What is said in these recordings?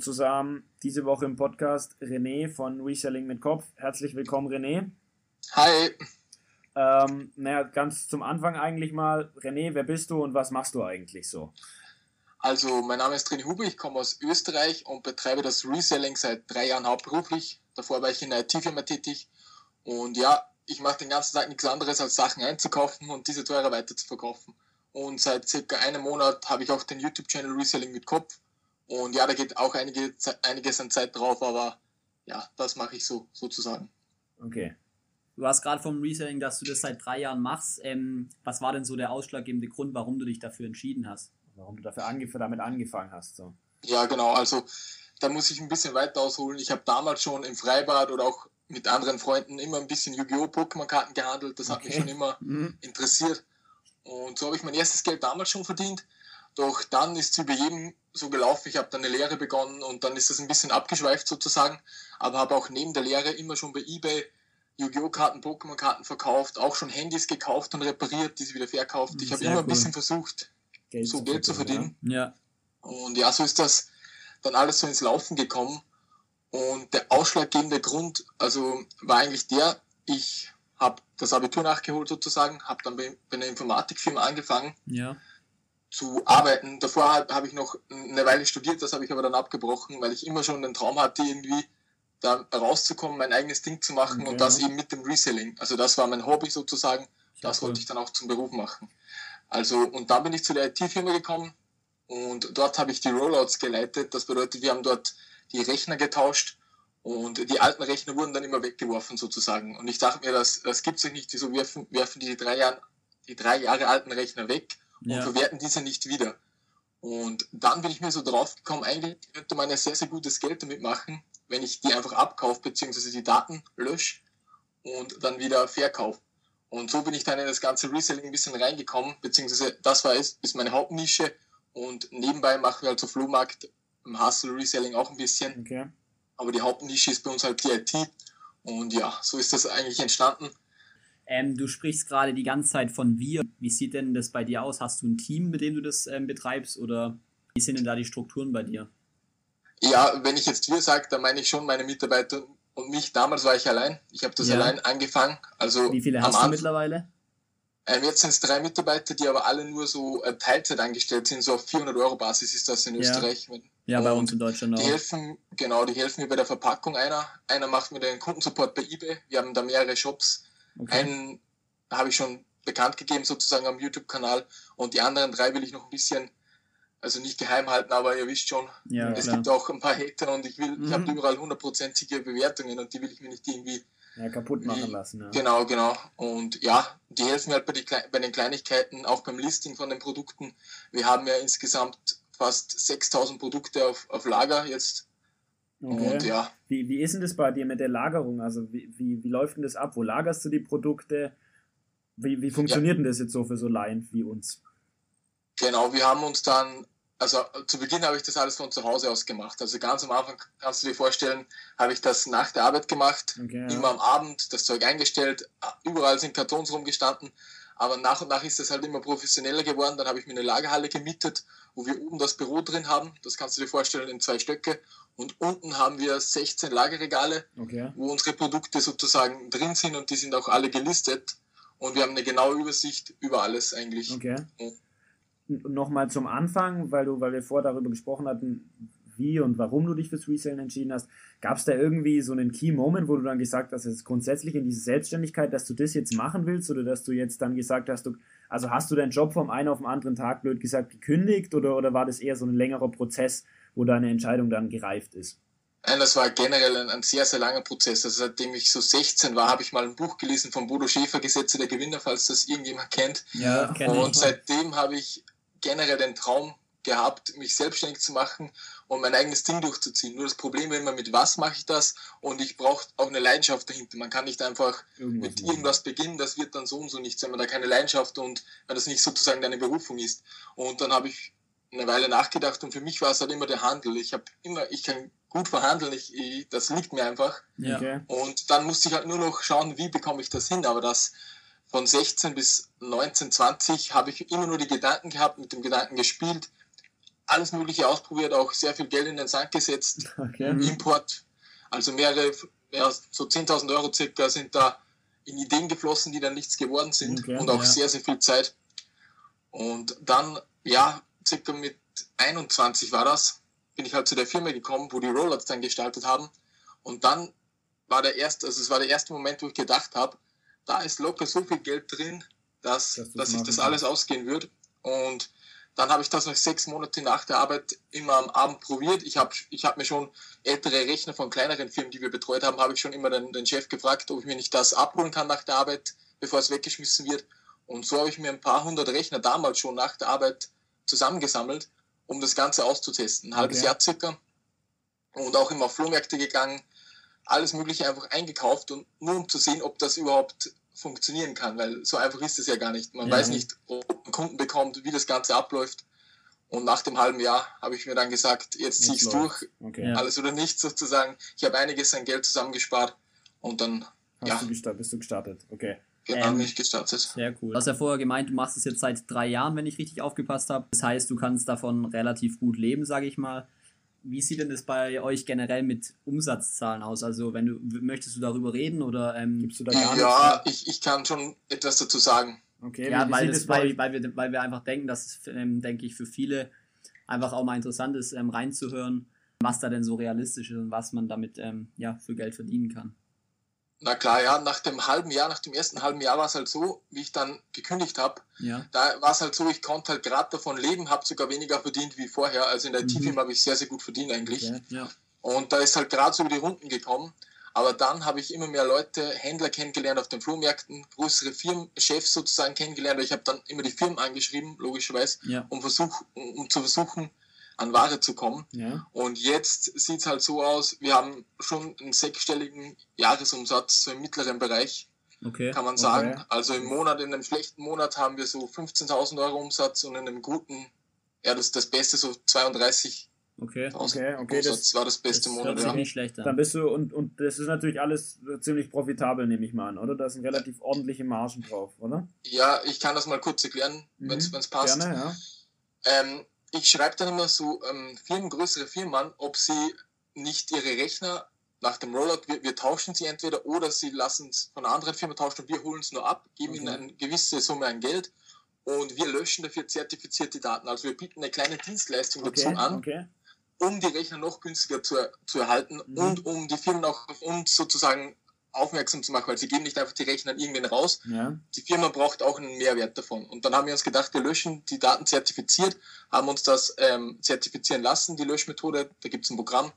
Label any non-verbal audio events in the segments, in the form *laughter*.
Zusammen. Diese Woche im Podcast René von Reselling mit Kopf. Herzlich willkommen, René. Hi. Ähm, naja, ganz zum Anfang eigentlich mal. René, wer bist du und was machst du eigentlich so? Also, mein Name ist René Huber, ich komme aus Österreich und betreibe das Reselling seit drei Jahren hauptberuflich. Davor war ich in einer IT-Firma tätig. Und ja, ich mache den ganzen Tag nichts anderes, als Sachen einzukaufen und diese teurer weiter zu verkaufen. Und seit circa einem Monat habe ich auch den YouTube-Channel Reselling mit Kopf. Und ja, da geht auch einige, einiges an Zeit drauf, aber ja, das mache ich so sozusagen. Okay. Du hast gerade vom Reselling, dass du das seit drei Jahren machst. Ähm, was war denn so der ausschlaggebende Grund, warum du dich dafür entschieden hast? Warum du dafür ange damit angefangen hast? So. Ja, genau. Also da muss ich ein bisschen weiter ausholen. Ich habe damals schon im Freibad oder auch mit anderen Freunden immer ein bisschen Yu-Gi-Oh! Pokémon-Karten gehandelt. Das hat okay. mich schon immer mhm. interessiert. Und so habe ich mein erstes Geld damals schon verdient. Doch dann ist es über jedem so gelaufen. Ich habe dann eine Lehre begonnen und dann ist das ein bisschen abgeschweift sozusagen. Aber habe auch neben der Lehre immer schon bei eBay Yu-Gi-Oh! Karten, Pokémon-Karten verkauft, auch schon Handys gekauft und repariert, die sie wieder verkauft. Ich habe immer cool. ein bisschen versucht, Geld so Geld zu verdienen. Ja. Und ja, so ist das dann alles so ins Laufen gekommen. Und der ausschlaggebende Grund, also war eigentlich der, ich habe das Abitur nachgeholt sozusagen, habe dann bei, bei, einer Informatikfirma angefangen ja. Zu arbeiten. Davor habe ich noch eine Weile studiert, das habe ich aber dann abgebrochen, weil ich immer schon den Traum hatte, irgendwie da rauszukommen, mein eigenes Ding zu machen okay. und das eben mit dem Reselling. Also das war mein Hobby sozusagen. Das wollte ich dann auch zum Beruf machen. Also, und dann bin ich zu der IT-Firma gekommen und dort habe ich die Rollouts geleitet. Das bedeutet, wir haben dort die Rechner getauscht und die alten Rechner wurden dann immer weggeworfen sozusagen. Und ich dachte mir, das, das gibt es nicht. Wieso werfen, werfen die, die drei, Jahren, die drei Jahre alten Rechner weg und ja. verwerten diese nicht wieder? Und dann bin ich mir so drauf gekommen, eigentlich könnte man ja sehr, sehr gutes Geld damit machen, wenn ich die einfach abkaufe, beziehungsweise die Daten lösche und dann wieder verkaufe. Und so bin ich dann in das ganze Reselling ein bisschen reingekommen, beziehungsweise das war ist, ist meine Hauptnische und nebenbei machen wir halt so Flohmarkt, im Hustle Reselling auch ein bisschen. Okay. Aber die Hauptnische ist bei uns halt die IT. Und ja, so ist das eigentlich entstanden. Ähm, du sprichst gerade die ganze Zeit von wir. Wie sieht denn das bei dir aus? Hast du ein Team, mit dem du das ähm, betreibst oder wie sind denn da die Strukturen bei dir? Ja, wenn ich jetzt wir sage, dann meine ich schon meine Mitarbeiter und mich. Damals war ich allein. Ich habe das ja. allein angefangen. Also wie viele hast du mittlerweile? Ähm, jetzt sind es drei Mitarbeiter, die aber alle nur so äh, Teilzeit angestellt sind. So auf 400 Euro Basis ist das in ja. Österreich. Ja, bei uns in Deutschland auch. Die helfen, genau, die helfen mir bei der Verpackung einer. Einer macht mir den Kundensupport bei eBay. Wir haben da mehrere Shops. Okay. Einen habe ich schon bekannt gegeben, sozusagen am YouTube-Kanal. Und die anderen drei will ich noch ein bisschen, also nicht geheim halten, aber ihr wisst schon, ja, es klar. gibt auch ein paar Hater und ich will, mhm. ich habe überall hundertprozentige Bewertungen und die will ich mir nicht irgendwie ja, kaputt machen lassen. Ja. Genau, genau. Und ja, die helfen mir halt bei, die, bei den Kleinigkeiten, auch beim Listing von den Produkten. Wir haben ja insgesamt fast 6000 Produkte auf, auf Lager jetzt. Okay. Und ja. Wie, wie ist denn das bei dir mit der Lagerung? Also wie, wie, wie läuft denn das ab? Wo lagerst du die Produkte? Wie, wie funktioniert ja. denn das jetzt so für so Laien wie uns? Genau, wir haben uns dann, also zu Beginn habe ich das alles von zu Hause aus gemacht. Also ganz am Anfang kannst du dir vorstellen, habe ich das nach der Arbeit gemacht, okay, immer ja. am Abend das Zeug eingestellt, überall sind Kartons rumgestanden aber nach und nach ist es halt immer professioneller geworden. Dann habe ich mir eine Lagerhalle gemietet, wo wir oben das Büro drin haben. Das kannst du dir vorstellen in zwei Stöcke. Und unten haben wir 16 Lagerregale, okay. wo unsere Produkte sozusagen drin sind und die sind auch alle gelistet. Und wir haben eine genaue Übersicht über alles eigentlich. Okay. Nochmal zum Anfang, weil du, weil wir vorher darüber gesprochen hatten, wie und warum du dich fürs Resellen entschieden hast. Gab es da irgendwie so einen Key Moment, wo du dann gesagt hast, jetzt grundsätzlich in diese Selbstständigkeit, dass du das jetzt machen willst oder dass du jetzt dann gesagt hast, du, also hast du deinen Job vom einen auf den anderen Tag blöd gesagt gekündigt oder, oder war das eher so ein längerer Prozess, wo deine Entscheidung dann gereift ist? Nein, das war generell ein, ein, sehr, sehr langer Prozess. Also seitdem ich so 16 war, habe ich mal ein Buch gelesen von Bodo Schäfer, Gesetze der Gewinner, falls das irgendjemand kennt. Ja, kenn Und ich. seitdem habe ich generell den Traum gehabt, mich selbstständig zu machen und mein eigenes Ding durchzuziehen. Nur das Problem ist immer, mit was mache ich das? Und ich brauche auch eine Leidenschaft dahinter. Man kann nicht einfach irgendwas mit irgendwas beginnen, das wird dann so und so nichts, wenn man da keine Leidenschaft und wenn das nicht sozusagen deine Berufung ist. Und dann habe ich eine Weile nachgedacht und für mich war es halt immer der Handel. Ich habe immer, ich kann gut verhandeln, ich, ich, das liegt mir einfach. Ja. Okay. Und dann musste ich halt nur noch schauen, wie bekomme ich das hin. Aber das von 16 bis 19, 20 habe ich immer nur die Gedanken gehabt, mit dem Gedanken gespielt, alles Mögliche ausprobiert, auch sehr viel Geld in den Sand gesetzt. Okay. Import, also mehrere, ja, so 10.000 Euro circa sind da in Ideen geflossen, die dann nichts geworden sind okay, und auch ja. sehr, sehr viel Zeit. Und dann, ja, circa mit 21 war das, bin ich halt zu der Firma gekommen, wo die Rollouts dann gestaltet haben. Und dann war der erste, also es war der erste Moment, wo ich gedacht habe, da ist locker so viel Geld drin, dass, das dass sich das alles ausgehen wird. Und dann habe ich das noch sechs Monate nach der Arbeit immer am Abend probiert. Ich habe ich hab mir schon ältere Rechner von kleineren Firmen, die wir betreut haben, habe ich schon immer den, den Chef gefragt, ob ich mir nicht das abholen kann nach der Arbeit, bevor es weggeschmissen wird. Und so habe ich mir ein paar hundert Rechner damals schon nach der Arbeit zusammengesammelt, um das Ganze auszutesten. Ein halbes okay. Jahr circa. Und auch immer auf Flohmärkte gegangen, alles Mögliche einfach eingekauft und nur um zu sehen, ob das überhaupt funktionieren kann, weil so einfach ist es ja gar nicht. Man ja. weiß nicht, ob man Kunden bekommt, wie das Ganze abläuft. Und nach dem halben Jahr habe ich mir dann gesagt, jetzt ziehe ich es durch, okay. alles oder nichts sozusagen. Ich habe einiges an Geld zusammengespart und dann Hast ja. du gestartet, bist du gestartet, okay. Genau, ähm, nicht gestartet. Sehr cool. Du hast ja vorher gemeint, du machst es jetzt seit drei Jahren, wenn ich richtig aufgepasst habe. Das heißt, du kannst davon relativ gut leben, sage ich mal. Wie sieht denn das bei euch generell mit Umsatzzahlen aus? Also, wenn du möchtest du darüber reden oder ähm, gibst du da gar Ja, ich, ich kann schon etwas dazu sagen. Okay, ja, weil, das, weil, weil, wir, weil wir einfach denken, dass es, ähm, denke ich, für viele einfach auch mal interessant ist, ähm, reinzuhören, was da denn so realistisch ist und was man damit ähm, ja, für Geld verdienen kann. Na klar, ja, nach dem halben Jahr, nach dem ersten halben Jahr war es halt so, wie ich dann gekündigt habe, ja. da war es halt so, ich konnte halt gerade davon leben, habe sogar weniger verdient wie vorher. Also in der mhm. IT-Firma habe ich sehr, sehr gut verdient eigentlich. Okay, ja. Und da ist halt gerade so über die Runden gekommen. Aber dann habe ich immer mehr Leute, Händler kennengelernt auf den Flohmärkten, größere Firmenchefs sozusagen kennengelernt. Ich habe dann immer die Firmen angeschrieben, logischerweise, ja. um, versuch, um zu versuchen, an Ware zu kommen. Ja. Und jetzt sieht es halt so aus, wir haben schon einen sechsstelligen Jahresumsatz so im mittleren Bereich, okay. kann man sagen. Okay. Also im Monat, in einem schlechten Monat haben wir so 15.000 Euro Umsatz und in einem guten, ja, das das Beste so 32 Okay, okay, okay. Das, war das beste das Monat. Ja. nicht schlecht Dann bist du, und, und das ist natürlich alles ziemlich profitabel, nehme ich mal an, oder? Da sind relativ ordentliche Margen drauf, oder? Ja, ich kann das mal kurz erklären, mhm. wenn es passt. Gerne, ja. Ähm, ich schreibe dann immer so ähm, Firmen, größere Firmen an, ob sie nicht ihre Rechner nach dem Rollout, wir, wir tauschen sie entweder oder sie lassen es von einer anderen Firma tauschen und wir holen es nur ab, geben okay. ihnen eine gewisse Summe an Geld und wir löschen dafür zertifizierte Daten. Also wir bieten eine kleine Dienstleistung okay, dazu an, okay. um die Rechner noch günstiger zu, zu erhalten mhm. und um die Firmen auch auf uns sozusagen aufmerksam zu machen, weil sie geben nicht einfach die Rechner an irgendwen raus. Ja. Die Firma braucht auch einen Mehrwert davon. Und dann haben wir uns gedacht, wir löschen die Daten zertifiziert, haben uns das ähm, zertifizieren lassen, die Löschmethode, da gibt es ein Programm.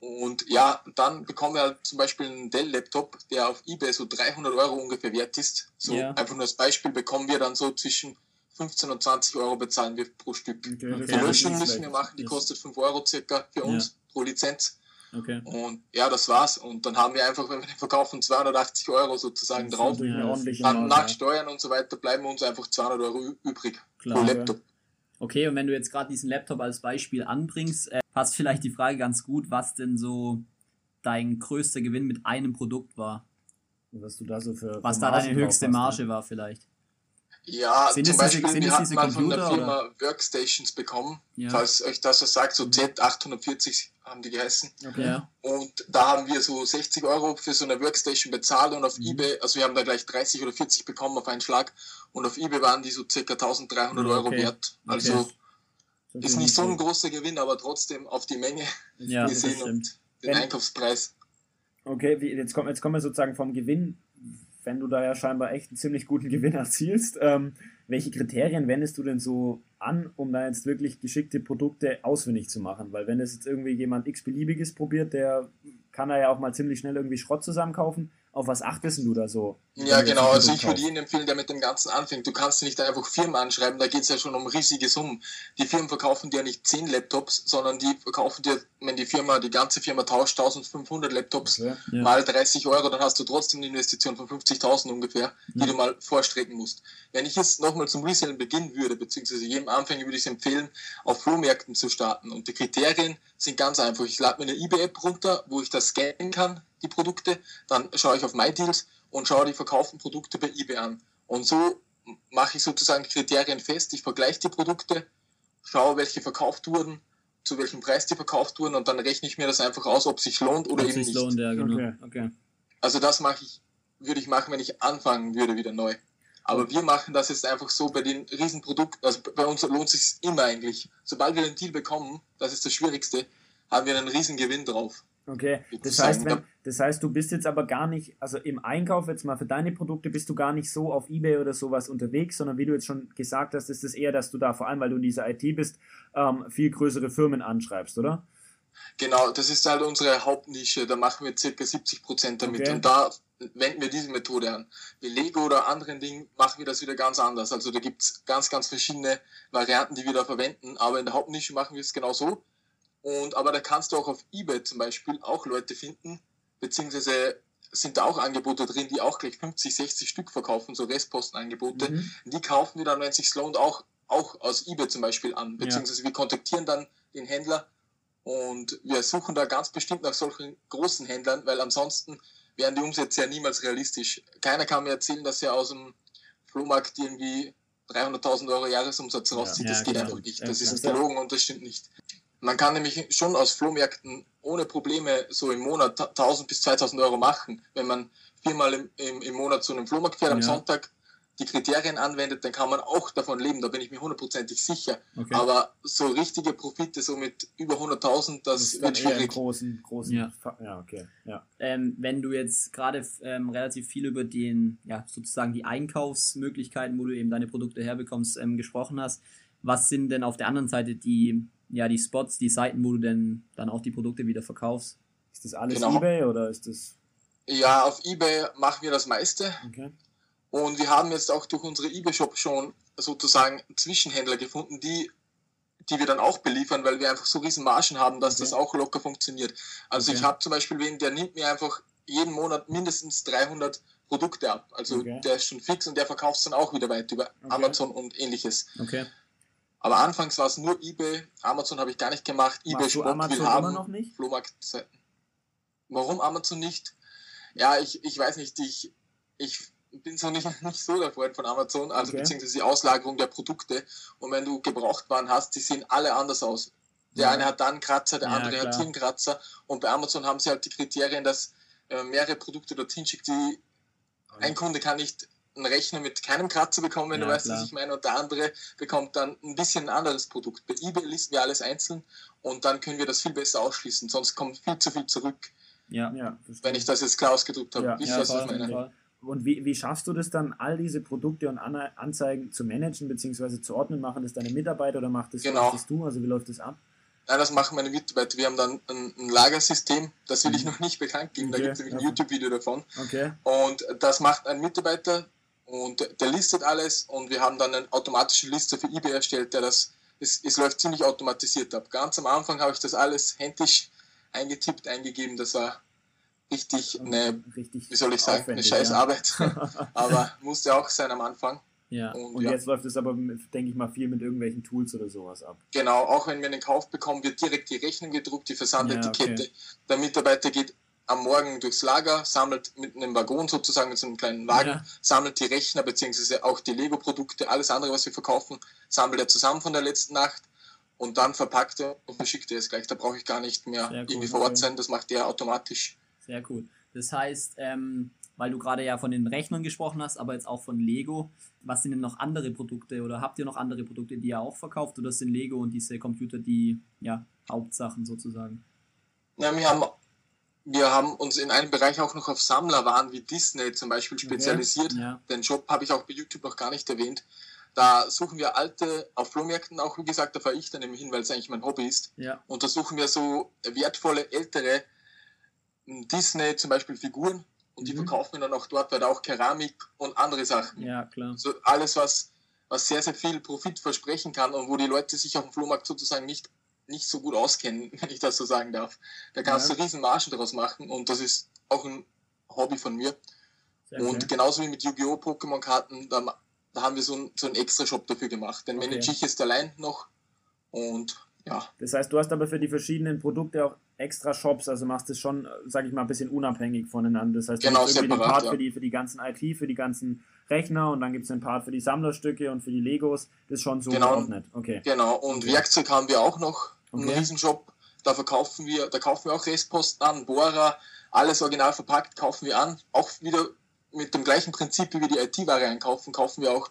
Und ja, dann bekommen wir halt zum Beispiel einen Dell-Laptop, der auf eBay so 300 Euro ungefähr wert ist. So ja. einfach nur als Beispiel bekommen wir dann so zwischen 15 und 20 Euro bezahlen wir pro Stück. Okay, die Löschung müssen wir machen, die kostet 5 Euro circa für uns ja. pro Lizenz. Okay. Und ja, das war's. Und dann haben wir einfach, wenn wir den verkaufen, 280 Euro sozusagen drauf. Dann nach Steuern und so weiter bleiben uns einfach 200 Euro übrig Klar, pro Laptop. Okay, und wenn du jetzt gerade diesen Laptop als Beispiel anbringst, äh, passt vielleicht die Frage ganz gut, was denn so dein größter Gewinn mit einem Produkt war. Was du da so für. Was da deine höchste Marge war, vielleicht. Ja, sind zum Beispiel, diese, wir hatten mal von der Firma oder? Workstations bekommen, ja. falls euch das was sagt, so Z840 haben die geheißen. Okay. Und da haben wir so 60 Euro für so eine Workstation bezahlt und auf mhm. Ebay, also wir haben da gleich 30 oder 40 bekommen auf einen Schlag und auf Ebay waren die so circa 1300 okay. Euro wert. Also okay. ist nicht so ein großer Gewinn, aber trotzdem auf die Menge ja, gesehen und den Wenn, Einkaufspreis. Okay, jetzt kommen, jetzt kommen wir sozusagen vom Gewinn wenn du da ja scheinbar echt einen ziemlich guten *laughs* Gewinn erzielst, ähm, welche Kriterien wendest du denn so an, um da jetzt wirklich geschickte Produkte ausfindig zu machen? Weil wenn es jetzt irgendwie jemand x-beliebiges probiert, der kann er ja auch mal ziemlich schnell irgendwie Schrott zusammenkaufen auf was achtest du da so? Ja, genau. Also ich würde Ihnen empfehlen, der mit dem Ganzen anfängt. Du kannst nicht einfach Firmen anschreiben, da geht es ja schon um riesige Summen. Die Firmen verkaufen dir nicht 10 Laptops, sondern die verkaufen dir, wenn die Firma, die ganze Firma tauscht 1500 Laptops okay. ja. mal 30 Euro, dann hast du trotzdem eine Investition von 50.000 ungefähr, die ja. du mal vorstrecken musst. Wenn ich jetzt nochmal zum Resellen beginnen würde, beziehungsweise jedem Anfänger würde ich es empfehlen, auf Flohmärkten zu starten. Und die Kriterien sind ganz einfach. Ich lade mir eine eBay-App runter, wo ich das scannen kann, die Produkte. Dann schaue ich auf MyDeals und schaue die verkauften Produkte bei eBay an. Und so mache ich sozusagen Kriterien fest. Ich vergleiche die Produkte schaue, welche verkauft wurden, zu welchem Preis die verkauft wurden und dann rechne ich mir das einfach aus, ob sich lohnt oder ob eben nicht. Lohnt, ja, genau. okay. Okay. Also das mache ich, würde ich machen, wenn ich anfangen würde wieder neu. Aber wir machen das jetzt einfach so bei den Riesenprodukten, also bei uns lohnt es sich immer eigentlich. Sobald wir den Deal bekommen, das ist das Schwierigste, haben wir einen riesen Gewinn drauf. Okay, das heißt, wenn, das heißt, du bist jetzt aber gar nicht, also im Einkauf jetzt mal für deine Produkte bist du gar nicht so auf Ebay oder sowas unterwegs, sondern wie du jetzt schon gesagt hast, ist es eher, dass du da, vor allem weil du in dieser IT bist, ähm, viel größere Firmen anschreibst, oder? Genau, das ist halt unsere Hauptnische, da machen wir circa 70 Prozent damit okay. und da wenden wir diese Methode an. Bei Lego oder anderen Dingen machen wir das wieder ganz anders. Also da gibt es ganz, ganz verschiedene Varianten, die wir da verwenden, aber in der Hauptnische machen wir es genau so. Und, aber da kannst du auch auf eBay zum Beispiel auch Leute finden, beziehungsweise sind da auch Angebote drin, die auch gleich 50, 60 Stück verkaufen, so Restpostenangebote. Mhm. Die kaufen wir dann, wenn es sich lohnt, auch, auch aus eBay zum Beispiel an, beziehungsweise ja. wir kontaktieren dann den Händler und wir suchen da ganz bestimmt nach solchen großen Händlern, weil ansonsten wären die Umsätze ja niemals realistisch. Keiner kann mir erzählen, dass er aus dem Flohmarkt irgendwie 300.000 Euro Jahresumsatz rauszieht. Ja, das geht einfach nicht. Das ist gelogen und das stimmt nicht. Man kann nämlich schon aus Flohmärkten ohne Probleme so im Monat 1000 bis 2000 Euro machen. Wenn man viermal im, im, im Monat zu einem Flohmarkt fährt am Sonntag, die Kriterien anwendet, dann kann man auch davon leben, da bin ich mir hundertprozentig sicher. Okay. Aber so richtige Profite, so mit über 100.000, das, das wird schwierig. Großen, großen ja. ja, okay. Ja. Ähm, wenn du jetzt gerade ähm, relativ viel über den, ja, sozusagen die Einkaufsmöglichkeiten, wo du eben deine Produkte herbekommst, ähm, gesprochen hast, was sind denn auf der anderen Seite die, ja, die Spots, die Seiten, wo du denn dann auch die Produkte wieder verkaufst? Ist das alles genau. eBay oder ist das? Ja, auf eBay machen wir das meiste. Okay. Und wir haben jetzt auch durch unsere eBay-Shop schon sozusagen Zwischenhändler gefunden, die, die wir dann auch beliefern, weil wir einfach so riesen Margen haben, dass okay. das auch locker funktioniert. Also okay. ich habe zum Beispiel wen, der nimmt mir einfach jeden Monat mindestens 300 Produkte ab. Also okay. der ist schon fix und der verkauft es dann auch wieder weiter über Amazon und ähnliches. Okay. Aber anfangs war es nur eBay, Amazon habe ich gar nicht gemacht. eBay Machst Shop Amazon will haben, noch nicht? Flohmarktseiten. Warum Amazon nicht? Ja, ich, ich weiß nicht, ich, ich bin so nicht, nicht so der Freund von Amazon, also okay. beziehungsweise die Auslagerung der Produkte. Und wenn du Gebrauchtwaren hast, die sehen alle anders aus. Der ja. eine hat da einen Kratzer, der ja, andere klar. hat hier einen Kratzer. Und bei Amazon haben sie halt die Kriterien, dass äh, mehrere Produkte dorthin schickt, die ein Kunde kann nicht einen Rechner mit keinem Kratzer bekommen, wenn ja, du weißt, klar. was ich meine, und der andere bekommt dann ein bisschen ein anderes Produkt. Bei eBay listen wir alles einzeln und dann können wir das viel besser ausschließen, sonst kommt viel zu viel zurück. Ja, ja. Wenn ich das jetzt klar ausgedrückt habe. Ja, ich ja, weiß, was ich meine. Und wie, wie schaffst du das dann, all diese Produkte und Anzeigen zu managen bzw. zu ordnen? Machen das deine Mitarbeiter oder macht das, genau. das du? Also wie läuft das ab? Ja, das machen meine Mitarbeiter. Wir haben dann ein, ein Lagersystem, das will ich mhm. noch nicht bekannt geben. Okay. Da gibt es nämlich ein YouTube-Video davon. Okay. Und das macht ein Mitarbeiter und der listet alles und wir haben dann eine automatische Liste für eBay erstellt, der das, es, es läuft ziemlich automatisiert ab. Ganz am Anfang habe ich das alles händisch eingetippt, eingegeben. Das war richtig eine, richtig wie soll ich sagen, eine scheiß ja. Arbeit. *laughs* aber musste auch sein am Anfang. Ja. Und, und ja. jetzt läuft es aber, denke ich mal, viel mit irgendwelchen Tools oder sowas ab. Genau, auch wenn wir einen Kauf bekommen, wird direkt die Rechnung gedruckt, die Versandetikette. Ja, okay. Der Mitarbeiter geht am Morgen durchs Lager, sammelt mit einem Waggon sozusagen, mit so einem kleinen Wagen, ja. sammelt die Rechner beziehungsweise auch die Lego-Produkte, alles andere, was wir verkaufen, sammelt er zusammen von der letzten Nacht und dann verpackt er und verschickt er es gleich. Da brauche ich gar nicht mehr Sehr irgendwie vor Ort sein, das macht er automatisch. Sehr cool. Das heißt, ähm, weil du gerade ja von den Rechnern gesprochen hast, aber jetzt auch von Lego, was sind denn noch andere Produkte oder habt ihr noch andere Produkte, die ihr auch verkauft oder sind Lego und diese Computer die ja, Hauptsachen sozusagen? Ja, wir haben, wir haben uns in einem Bereich auch noch auf Sammlerwaren wie Disney zum Beispiel spezialisiert. Okay. Ja. Den Job habe ich auch bei YouTube noch gar nicht erwähnt. Da suchen wir alte, auf Flohmärkten auch, wie gesagt, da fahre ich dann eben hin, weil es eigentlich mein Hobby ist. Ja. Und da suchen wir so wertvolle, ältere Disney zum Beispiel Figuren und die mhm. verkaufen wir dann auch dort, weil da auch Keramik und andere Sachen. Ja, klar. So alles, was, was sehr, sehr viel Profit versprechen kann und wo die Leute sich auf dem Flohmarkt sozusagen nicht, nicht so gut auskennen, *laughs* wenn ich das so sagen darf. Da kannst ja. du riesen Margen daraus machen und das ist auch ein Hobby von mir. Sehr und okay. genauso wie mit Yu-Gi-Oh! Pokémon-Karten, da, da, haben wir so, ein, so einen Extra-Shop dafür gemacht. Den okay. manage ich jetzt allein noch und ja. Das heißt, du hast aber für die verschiedenen Produkte auch extra Shops, also machst es schon, sag ich mal, ein bisschen unabhängig voneinander. Das heißt, du Genau, hast irgendwie den separat, Part ja. für, die, für die ganzen IT, für die ganzen Rechner und dann gibt es den Part für die Sammlerstücke und für die Legos. Das ist schon so Genau. geordnet. Okay. Genau, und. Werkzeug haben wir auch noch, einen Okay. Riesenshop. Da verkaufen wir, da kaufen wir auch Restposten an, Bohrer, alles original verpackt, kaufen wir an. Auch wieder mit dem gleichen Prinzip, wie wir die IT-Ware einkaufen, kaufen wir auch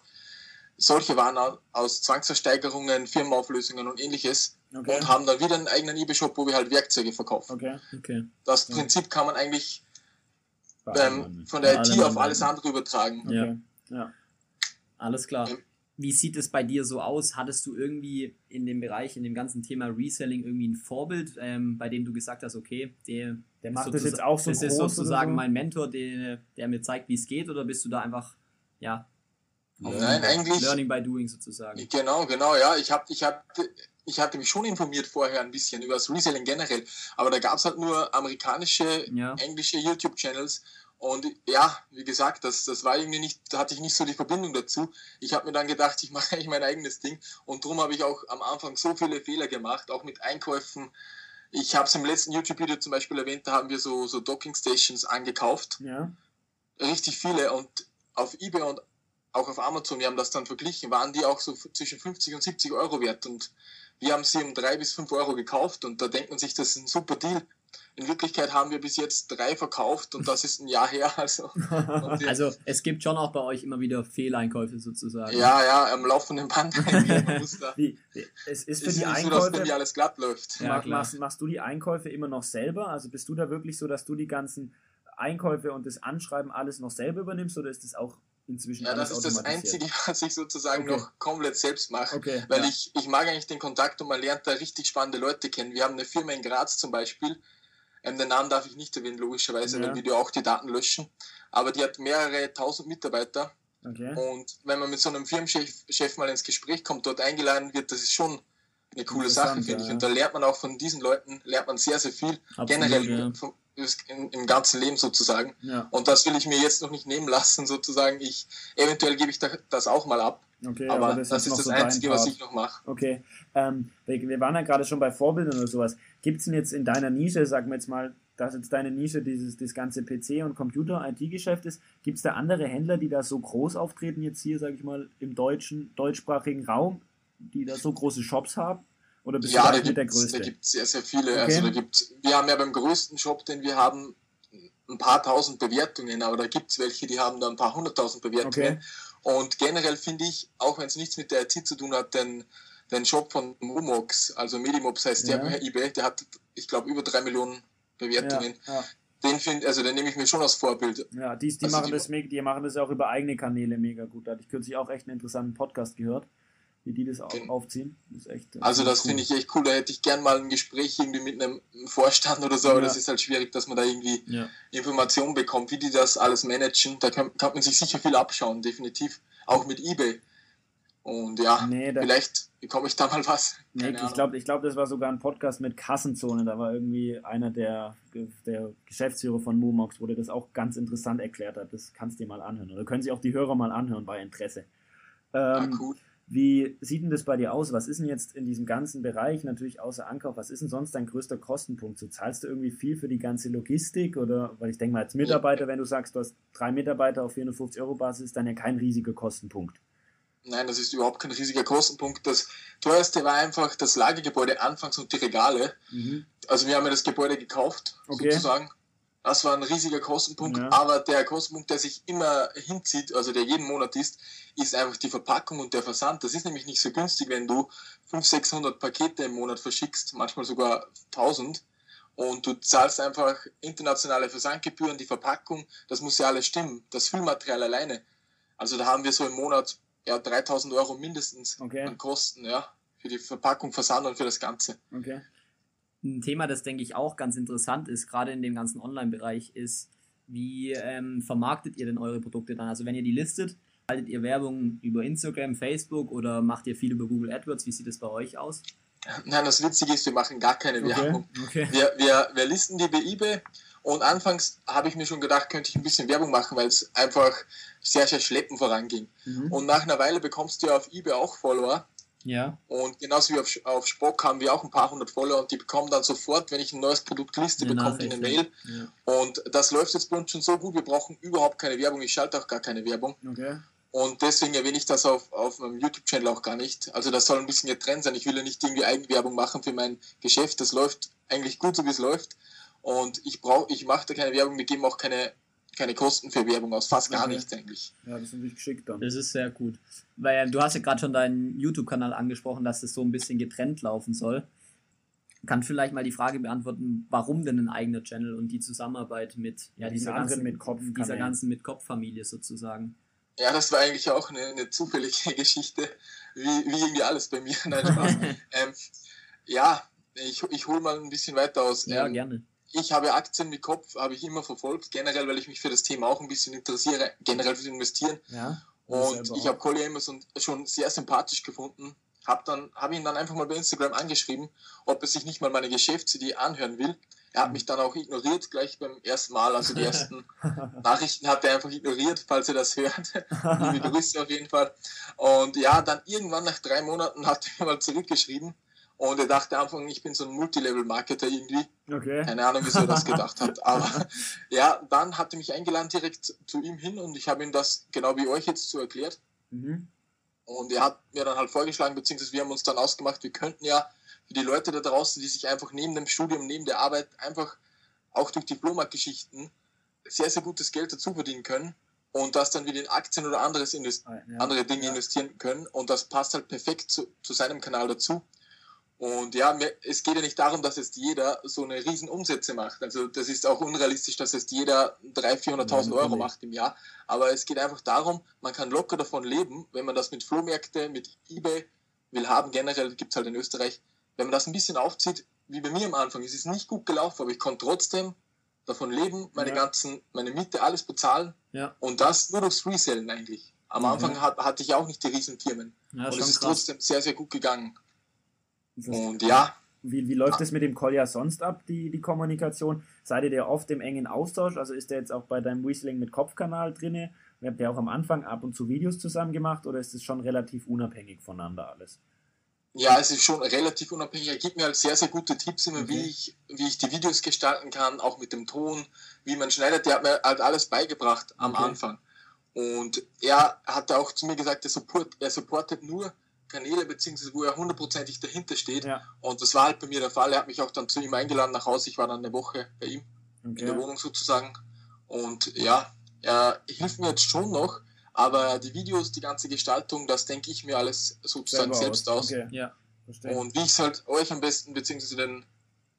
solche Waren aus Zwangsversteigerungen, Firmenauflösungen und ähnliches Okay. und haben dann wieder einen eigenen eBay-Shop, wo wir halt Werkzeuge verkaufen. Okay. Okay. Das. Prinzip kann man eigentlich Bei ähm, von der IT auf alles andere übertragen. Okay. Ja. Ja. Alles klar. Ja. Wie sieht es bei dir so aus? Hattest du irgendwie in dem Bereich, in dem ganzen Thema Reselling irgendwie ein Vorbild, ähm, bei dem du gesagt hast, okay, der, Der ist macht das jetzt auch so das groß ist sozusagen so? mein Mentor, der, der mir zeigt, wie es geht, oder bist du da einfach, ja, auf Nein, eigentlich- Learning by Doing sozusagen? Genau, genau, ja. Ich, hab, ich, hab, ich hatte mich schon informiert vorher ein bisschen über das Reselling generell, aber da gab es halt nur amerikanische, Ja. englische YouTube-Channels. Und ja, wie gesagt, das, das war irgendwie nicht, da hatte ich nicht so die Verbindung dazu. Ich habe mir dann gedacht, ich mache eigentlich mein eigenes Ding. Und darum habe ich auch am Anfang so viele Fehler gemacht, auch mit Einkäufen. Ich habe es im letzten YouTube-Video zum Beispiel erwähnt, da haben wir so, so Docking-Stations angekauft Ja. richtig viele und auf eBay und auch auf Amazon, wir haben das dann verglichen, waren die auch so zwischen 50 und 70 Euro wert und wir haben sie um drei bis fünf Euro gekauft und da denkt man sich, das ist ein super Deal. In Wirklichkeit haben wir bis jetzt drei verkauft und das ist ein Jahr her, also. *laughs* Also es gibt schon auch bei euch immer wieder Fehleinkäufe sozusagen. ja, ja, am laufenden Band. *laughs* Wie, es ist ist für nicht die so, dass Einkäufe. bei mir alles glatt läuft. Ja, machst, machst du die Einkäufe immer noch selber? Also bist du da wirklich so, dass du die ganzen Einkäufe und das Anschreiben alles noch selber übernimmst oder ist das auch inzwischen Ja, das ist das? Einzige, *laughs* was ich sozusagen Okay. noch komplett selbst mache. Okay. Weil ja. ich, ich mag eigentlich den Kontakt und man lernt da richtig spannende Leute kennen. Wir haben eine Firma in Graz zum Beispiel, ähm, den Namen darf ich nicht erwähnen, logischerweise, Ja. weil wir ja auch die Daten löschen. Aber die hat mehrere tausend Mitarbeiter okay. und wenn man mit so einem Firmenchef Chef mal ins Gespräch kommt, dort eingeladen wird, das ist schon eine coole Sache, finde ich. ja. Und da lernt man auch von diesen Leuten, lernt man sehr, sehr viel, Absolut, generell ja. vom, im, im ganzen Leben sozusagen. Ja, Und das will ich mir jetzt noch nicht nehmen lassen, sozusagen. Ich, eventuell gebe ich da, das auch mal ab. okay. aber das, jetzt ist noch das so Einzige, was ich noch mache. Okay. Ähm, wir, wir waren ja gerade schon bei Vorbildern oder sowas. Gibt es denn jetzt in deiner Nische, sagen wir jetzt mal, dass jetzt deine Nische dieses das ganze PC- und Computer-IT-Geschäft ist, gibt es da andere Händler, die da so groß auftreten, jetzt hier, sage ich mal, im deutschen, deutschsprachigen Raum, die da so große Shops haben? Oder bist Ja, du da da mit der gibt es Größte? sehr, sehr viele. Okay. Also da gibt's, wir haben ja beim größten Shop, den wir haben, ein paar tausend Bewertungen, aber da gibt es welche, die haben da ein paar hunderttausend Bewertungen. Und generell finde ich, auch wenn es nichts mit der IT zu tun hat, den, den Shop von Momox, also Medimox heißt Ja. der bei eBay, der hat, ich glaube, über drei Millionen Bewertungen. Ja, ja. Den finde, also den nehme ich mir schon als Vorbild. Ja, die, die, Also machen die- das, die machen das auch über eigene Kanäle mega gut. Da hatte ich kürzlich auch echt einen interessanten Podcast gehört, wie die das Gen- aufziehen. Das ist echt, äh, Also das cool. finde ich echt cool. Da hätte ich gern mal ein Gespräch irgendwie mit einem Vorstand oder so, aber Ja. das ist halt schwierig, dass man da irgendwie Ja. Informationen bekommt, wie die das alles managen. Da kann, kann man sich sicher viel abschauen, definitiv. Auch mit eBay. Und ja, Nee, vielleicht bekomme ich da mal was. Nee, ich glaube, ich glaub, das war sogar ein Podcast mit Kassenzone. Da war irgendwie einer der, der Geschäftsführer von Momox, wo der das auch ganz interessant erklärt hat. Das kannst du dir mal anhören. Oder können sich auch die Hörer mal anhören bei Interesse. Ja, Ähm, cool. Wie sieht denn das bei dir aus? Was ist denn jetzt in diesem ganzen Bereich, natürlich außer Ankauf, was ist denn sonst dein größter Kostenpunkt? So zahlst du irgendwie viel für die ganze Logistik oder, weil ich denke mal als Mitarbeiter, wenn du sagst, du hast drei Mitarbeiter auf 450 Euro Basis, ist dann ja kein riesiger Kostenpunkt. Nein, das ist überhaupt kein riesiger Kostenpunkt. Das teuerste war einfach das Lagergebäude anfangs und die Regale. Mhm. Also wir haben ja das Gebäude gekauft, Okay. sozusagen. Das war ein riesiger Kostenpunkt, Ja. aber der Kostenpunkt, der sich immer hinzieht, also der jeden Monat ist, ist einfach die Verpackung und der Versand. Das ist nämlich nicht so günstig, wenn du 500, 600 Pakete im Monat verschickst, manchmal sogar 1000 und du zahlst einfach internationale Versandgebühren, die Verpackung, das muss ja alles stimmen, das Füllmaterial alleine. Also da haben wir so im Monat ja 3000 Euro mindestens Okay. an Kosten, ja, für die Verpackung, Versand und für das Ganze. Okay. Ein Thema, das denke ich auch ganz interessant ist, gerade in dem ganzen Online-Bereich, ist, wie ähm, vermarktet ihr denn eure Produkte dann? Also wenn ihr die listet, haltet ihr Werbung über Instagram, Facebook oder macht ihr viel über Google AdWords? Wie sieht es bei euch aus? Nein, das Witzige ist, wir machen gar keine Werbung. Okay. Wir, wir, wir listen die bei eBay und anfangs habe ich mir schon gedacht, könnte ich ein bisschen Werbung machen, weil es einfach sehr, sehr schleppend voranging. Mhm. Und nach einer Weile bekommst du ja auf eBay auch Follower Ja. Und genauso wie auf, auf Spock haben wir auch ein paar hundert Follower und die bekommen dann sofort, wenn ich ein neues Produkt liste, Eine bekommen die eine Mail. Ja. Und das läuft jetzt bei uns schon so gut, wir brauchen überhaupt keine Werbung, ich schalte auch gar keine Werbung. Okay. Und deswegen erwähne ich das auf, auf meinem YouTube-Channel auch gar nicht. Also das soll ein bisschen getrennt sein. Ich will ja nicht irgendwie Eigenwerbung machen für mein Geschäft. Das läuft eigentlich gut, so wie es läuft. Und ich brauche, ich mache da keine Werbung, wir geben auch keine, keine Kosten für Werbung aus, fast gar Okay. nichts eigentlich. Ja, das ist natürlich geschickt dann. Das ist sehr gut. Weil du hast ja gerade schon deinen YouTube-Kanal angesprochen, dass es so ein bisschen getrennt laufen soll. Kann vielleicht mal die Frage beantworten, warum denn ein eigener Channel und die Zusammenarbeit mit ja, dieser ganzen, mit Kopf dieser ganzen mit Kopf-Familie sozusagen. Ja, das war eigentlich auch eine, eine zufällige *laughs* Geschichte, wie, wie irgendwie alles bei mir. *laughs* Nein, Spaß. *laughs* ähm, ja, ich, ich hole mal ein bisschen weiter aus. Ja, ähm, gerne. Ich habe Aktien mit Kopf, habe ich immer verfolgt, generell, weil ich mich für das Thema auch ein bisschen interessiere, generell fürs Investieren. Ja. Und ich habe Collier Emerson schon sehr sympathisch gefunden. Habe dann habe ihn dann einfach mal bei Instagram angeschrieben, ob er sich nicht mal meine Geschäftsidee anhören will. Er hat mich dann auch ignoriert, gleich beim ersten Mal. Also die ersten *laughs* Nachrichten hat er einfach ignoriert, falls er das hört. *laughs* Liebe Grüße auf jeden Fall. Und ja, dann irgendwann nach drei Monaten hat er mir mal zurückgeschrieben. Und er dachte am Anfang, ich bin so ein Multilevel-Marketer irgendwie. Okay. Keine Ahnung, wieso er das *laughs* gedacht hat. Aber ja, dann hat er mich eingeladen direkt zu ihm hin und ich habe ihm das genau wie euch jetzt so erklärt. Mhm. Und er hat mir dann halt vorgeschlagen, beziehungsweise wir haben uns dann ausgemacht, wir könnten ja für die Leute da draußen, die sich einfach neben dem Studium, neben der Arbeit einfach auch durch die Flohmarktgeschichten sehr, sehr gutes Geld dazu verdienen können und das dann wieder in Aktien oder anderes invest Ah, ja. andere Dinge Ja. investieren können. Und das passt halt perfekt zu, zu seinem Kanal dazu. Und ja, es geht ja nicht darum, dass jetzt jeder so eine riesen Umsätze macht. Also das ist auch unrealistisch, dass jetzt jeder 300.000, 400.000 Ja, Euro macht im Jahr. Aber es geht einfach darum, man kann locker davon leben, wenn man das mit Flohmärkte, mit Ebay will haben. Generell gibt's halt in Österreich. Wenn man das ein bisschen aufzieht, wie bei mir am Anfang, es ist nicht gut gelaufen, aber ich konnte trotzdem davon leben, meine Ja. ganzen, meine Miete, alles bezahlen Ja, und das nur durchs Resellen eigentlich. Am Mhm. Anfang hat, hatte ich auch nicht die riesen Firmen. ja und es ist krass. trotzdem sehr, sehr gut gegangen. Und ja, Wie, wie läuft es mit dem Kolja sonst ab, die, die Kommunikation? Seid ihr oft im engen Austausch? Also ist der jetzt auch bei deinem Whistling mit Kopfkanal drinne? Habt ihr auch am Anfang ab und zu Videos zusammen gemacht oder ist es schon relativ unabhängig voneinander alles? ja, es ist schon relativ unabhängig. Er gibt mir halt sehr, sehr gute Tipps immer, wie, Okay. ich, wie ich die Videos gestalten kann, auch mit dem Ton, wie man schneidet. Der hat mir halt alles beigebracht am Okay. Anfang. Und er hat auch zu mir gesagt, er, support, er supportet nur Kanäle, beziehungsweise wo er hundertprozentig dahinter steht. Ja. Und das war halt bei mir der Fall. Er hat mich auch dann zu ihm eingeladen nach Hause. Ich war dann eine Woche bei ihm. in der Okay. Wohnung sozusagen. Und ja, er hilft mir jetzt schon noch, aber die Videos, die ganze Gestaltung, das denke ich mir alles sozusagen selbst aus. Okay. Ja. Und wie ich es halt euch am besten, beziehungsweise den,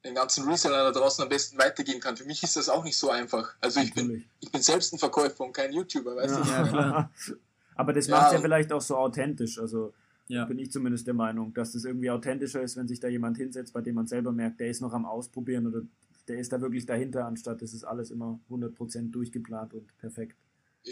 den ganzen Resellern da draußen am besten weitergeben kann. Für mich ist das auch nicht so einfach. Also ich bin, ich bin selbst ein Verkäufer und kein YouTuber, weißt du? Ja. *laughs* Aber das Ja, macht ja vielleicht auch so authentisch. Also ja. bin ich zumindest der Meinung, dass das irgendwie authentischer ist, wenn sich da jemand hinsetzt, bei dem man selber merkt, der ist noch am Ausprobieren oder der ist da wirklich dahinter, anstatt es ist alles immer 100% durchgeplant und perfekt.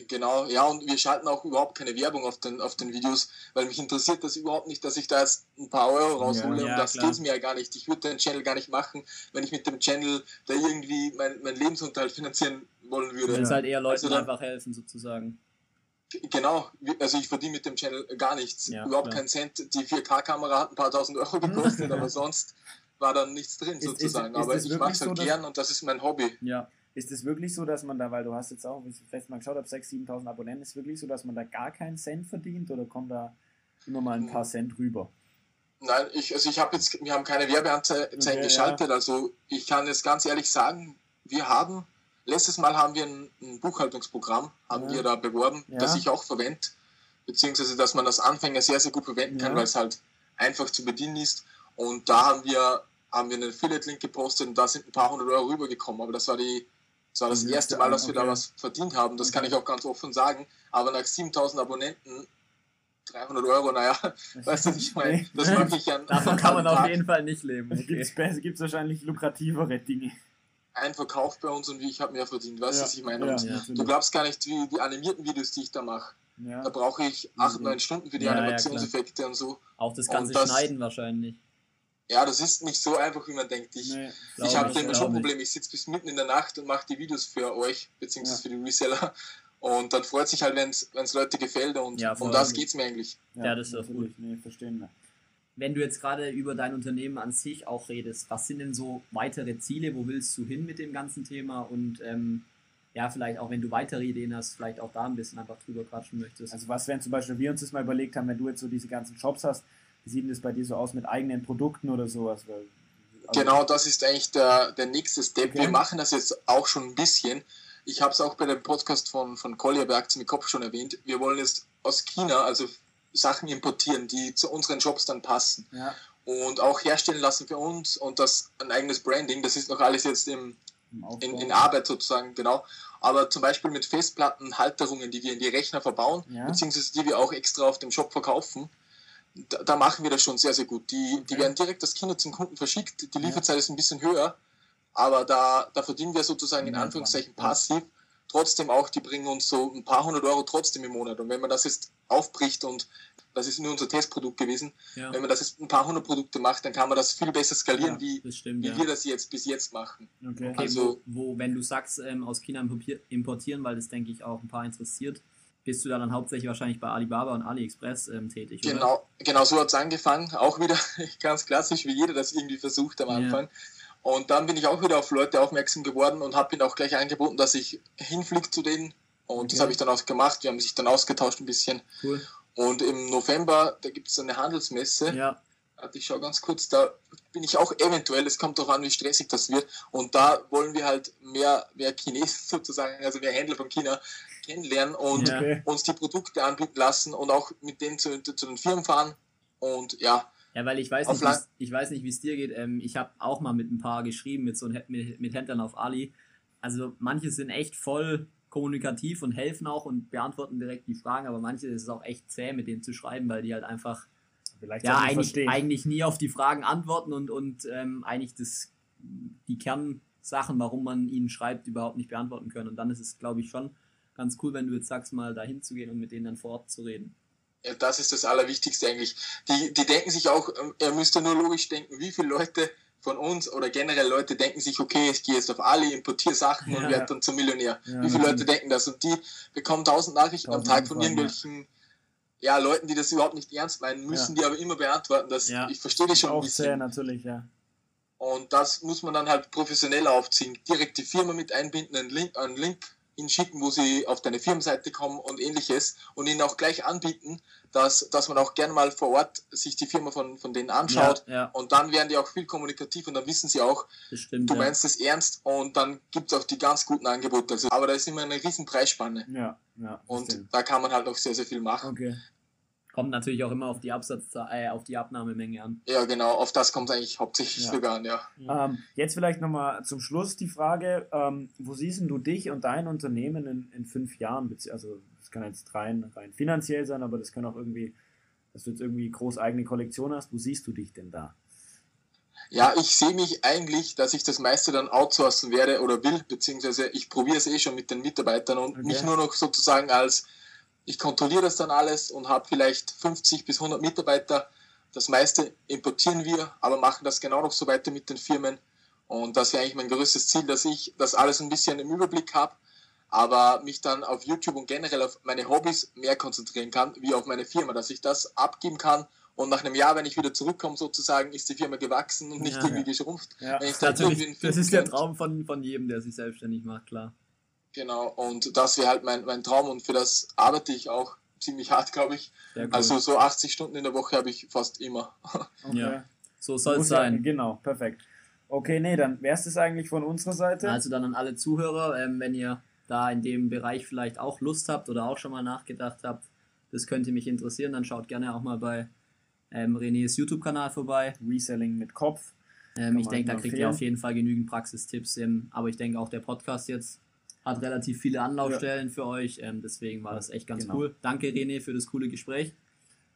Genau, ja, und wir schalten auch überhaupt keine Werbung auf den, auf den Videos, weil mich interessiert das überhaupt nicht, dass ich da jetzt ein paar Euro raushole. Ja, und ja, das klar. geht's mir ja gar nicht. Ich würde den Channel gar nicht machen, wenn ich mit dem Channel da irgendwie mein, mein Lebensunterhalt finanzieren wollen Du würde. willst halt eher Leuten Also dann- einfach helfen, sozusagen. Genau, also ich verdiene mit dem Channel gar nichts. Ja, überhaupt klar. keinen Cent. Die 4K-Kamera hat ein paar tausend Euro *laughs* gekostet, aber sonst war dann nichts drin Ist- sozusagen. ist- ist aber ich mache es halt so, gern und das ist mein Hobby. Ja. Ist es wirklich so, dass man da, weil du hast jetzt auch, wie ich letztes Mal geschaut habe, 6.000, 7.000 Abonnenten, ist es wirklich so, dass man da gar keinen Cent verdient oder kommt da immer mal ein Hm. paar Cent rüber? Nein, ich, also ich habe jetzt, wir haben keine Werbeanzeigen Okay, geschaltet, also ich kann jetzt ganz ehrlich sagen, wir haben, letztes Mal haben wir ein, ein Buchhaltungsprogramm, haben Ja. wir da beworben, Ja. das ich auch verwende, beziehungsweise dass man das Anfänger sehr, sehr gut verwenden kann, Ja. weil es halt einfach zu bedienen ist und da haben wir, haben wir einen Affiliate-Link gepostet und da sind ein paar hundert Euro rübergekommen, aber das war die das war das Die erste Mal, dass wir okay. da was verdient haben. Das kann Okay. ich auch ganz offen sagen. Aber nach 7000 Abonnenten 300 Euro, naja, *laughs* weißt du, ich meine, das mache ich an. Davon kann man an auf Tag. jeden Fall nicht leben. Gibt es Okay. wahrscheinlich lukrativere Dinge. Ein Verkauf bei uns und wie ich habe mehr verdient, weißt du, Ja, was ich meine? ja. Du glaubst gar nicht, wie die animierten Videos, die ich da mache. Ja. Da brauche ich 8, Mhm. 9 Stunden für die Ja, ja, Animationseffekte und so. Auch das ganze das- Schneiden wahrscheinlich. Ja, das ist nicht so einfach, wie man denkt. Ich, Nee. Ich habe da immer schon ich. Probleme. Ich sitze bis mitten in der Nacht und mache die Videos für euch, beziehungsweise Ja. für die Reseller. Und dann freut sich halt, wenn es Leute gefällt und Ja, um das geht's mir eigentlich. Ja, das ist doch natürlich. Nee, verstehen wir. Wenn du jetzt gerade über dein Unternehmen an sich auch redest, was sind denn so weitere Ziele? Wo willst du hin mit dem ganzen Thema? Und ähm, ja, vielleicht auch, wenn du weitere Ideen hast, vielleicht auch da ein bisschen einfach drüber quatschen möchtest. Also was wären zum Beispiel, wir uns das mal überlegt haben, wenn du jetzt so diese ganzen Shops hast, wie sieht denn das bei dir so aus mit eigenen Produkten oder sowas? Also genau, das ist eigentlich der, der nächste Step. Okay. Wir machen das jetzt auch schon ein bisschen. Ich habe es auch bei dem Podcast von, von Collier bei Aktien mit Kopf schon erwähnt. Wir wollen jetzt aus China, also Sachen importieren, die zu unseren Shops dann passen. Ja. Und auch herstellen lassen für uns und das ein eigenes Branding. Das ist noch alles jetzt im, in, in Arbeit sozusagen, genau. Aber zum Beispiel mit Festplattenhalterungen, die wir in die Rechner verbauen, ja. beziehungsweise die wir auch extra auf dem Shop verkaufen, da, da, machen wir das schon sehr, sehr gut. Die, okay. die werden direkt das Kinder zum Kunden verschickt. Die Lieferzeit ja. ist ein bisschen höher, aber da, da verdienen wir sozusagen in Anführungszeichen passiv. Trotzdem auch, die bringen uns so ein paar hundert Euro trotzdem im Monat. Und wenn man das jetzt aufbricht und das ist nur unser Testprodukt gewesen, ja. wenn man das jetzt ein paar hundert Produkte macht, dann kann man das viel besser skalieren, ja, wie, stimmt, wie ja. wir das jetzt bis jetzt machen. Okay. also, wo, wo, wenn du sagst, ähm, aus China importieren, weil das denke ich auch ein paar interessiert, bist du da dann hauptsächlich wahrscheinlich bei Alibaba und AliExpress ähm, tätig, Genau, oder? genau so hat es angefangen. Auch wieder *laughs* ganz klassisch, wie jeder das irgendwie versucht am Anfang. Und dann bin ich auch wieder auf Leute aufmerksam geworden und habe ihnen auch gleich angeboten, dass ich hinfliege zu denen. Und okay. das habe ich dann auch gemacht. Wir haben sich dann ausgetauscht ein bisschen. Cool. Und im November, da gibt es eine Handelsmesse. Ja. Ich schaue ganz kurz, da bin ich auch eventuell, es kommt darauf an, wie stressig das wird. Und da wollen wir halt mehr, mehr Chinesen *laughs* sozusagen, also mehr Händler von China kennenlernen und ja. uns die Produkte anbieten lassen und auch mit denen zu, zu den Firmen fahren. Und ja, ja, weil ich weiß nicht, ich weiß nicht, wie es dir geht. Ähm, ich habe auch mal mit ein paar geschrieben, mit so mit, mit Händlern auf Ali. Also manche sind echt voll kommunikativ und helfen auch und beantworten direkt die Fragen, aber manche ist es auch echt zäh, mit denen zu schreiben, weil die halt einfach Vielleicht ja, eigentlich, eigentlich nie auf die Fragen antworten und, und ähm, eigentlich das, die Kernsachen, warum man ihnen schreibt, überhaupt nicht beantworten können. Und dann ist es, glaube ich, schon ganz cool, wenn du jetzt sagst, mal dahin zu gehen und mit denen dann vor Ort zu reden. Das ist das Allerwichtigste eigentlich. Die, die denken sich auch, ähm, er müsste nur logisch denken, wie viele Leute von uns oder generell Leute denken sich, okay, ich gehe jetzt auf Ali, importiere Sachen ja, und werde dann zum Millionär. Ja, wie viele Leute denken das? Und die bekommen tausend Nachrichten tausend am Tag von irgendwelchen ja. Leuten, die das überhaupt nicht ernst meinen, müssen die aber immer beantworten. Das, Ich verstehe das schon ein bisschen. Sehr, natürlich, ja. Und das muss man dann halt professionell aufziehen. Direkt die Firma mit einbinden, einen Link, einen Link ihnen schicken, wo sie auf deine Firmenseite kommen und ähnliches und ihnen auch gleich anbieten, dass, dass man auch gerne mal vor Ort sich die Firma von, von denen anschaut ja, ja. und dann werden die auch viel kommunikativ und dann wissen sie auch, stimmt, du meinst es ernst und dann gibt es auch die ganz guten Angebote. Also, aber da ist immer eine riesen Preisspanne. Ja, ja, und da kann man halt auch sehr, sehr viel machen. Okay. Kommt natürlich auch immer auf die Absatzzahl, äh, auf die Abnahmemenge an. Ja, genau, auf das kommt es eigentlich hauptsächlich ja. sogar an, ja. Ähm, jetzt vielleicht nochmal zum Schluss die Frage, ähm, wo siehst du dich und dein Unternehmen in, in fünf Jahren? Also das kann jetzt rein, rein finanziell sein, aber das kann auch irgendwie, dass du jetzt irgendwie groß eigene Kollektion hast. Wo siehst du dich denn da? Ja, ich sehe mich eigentlich, dass ich das meiste dann outsourcen werde oder will, beziehungsweise ich probiere es eh schon mit den Mitarbeitern und okay. mich nur noch sozusagen als ich kontrolliere das dann alles und habe vielleicht 50 bis 100 Mitarbeiter. Das meiste importieren wir, aber machen das genau noch so weiter mit den Firmen. Und das wäre eigentlich mein größtes Ziel, dass ich das alles ein bisschen im Überblick habe, aber mich dann auf YouTube und generell auf meine Hobbys mehr konzentrieren kann, wie auf meine Firma, dass ich das abgeben kann und nach einem Jahr, wenn ich wieder zurückkomme, sozusagen, ist die Firma gewachsen und nicht ja, irgendwie ja. geschrumpft. Ja. das, das ist der Traum von, von jedem, der sich selbstständig macht, klar. Genau, und das wäre halt mein, mein Traum und für das arbeite ich auch ziemlich hart, glaube ich. Cool. Also so 80 Stunden in der Woche habe ich fast immer. *laughs* Okay. Ja, so soll es sein. Ja, genau, perfekt. Okay, nee, dann wäre es das eigentlich von unserer Seite. Also dann an alle Zuhörer, ähm, wenn ihr da in dem Bereich vielleicht auch Lust habt oder auch schon mal nachgedacht habt, das könnte mich interessieren, dann schaut gerne auch mal bei ähm, Renés YouTube-Kanal vorbei. Reselling mit Kopf. Ähm, ich denke, da kriegt ihr auf jeden Fall genügend Praxistipps. Aber ich denke auch der Podcast jetzt hat relativ viele Anlaufstellen ja. für euch. Ähm, deswegen war das echt ganz genau. cool. Danke, René, für das coole Gespräch.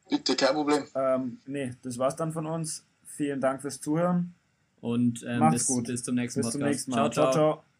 Bitte, kein Problem. Ähm, nee, das war's dann von uns. Vielen Dank fürs Zuhören. Und ähm, bis, bis, zum nächsten bis Podcast. Zum nächsten Mal. ciao. ciao. ciao.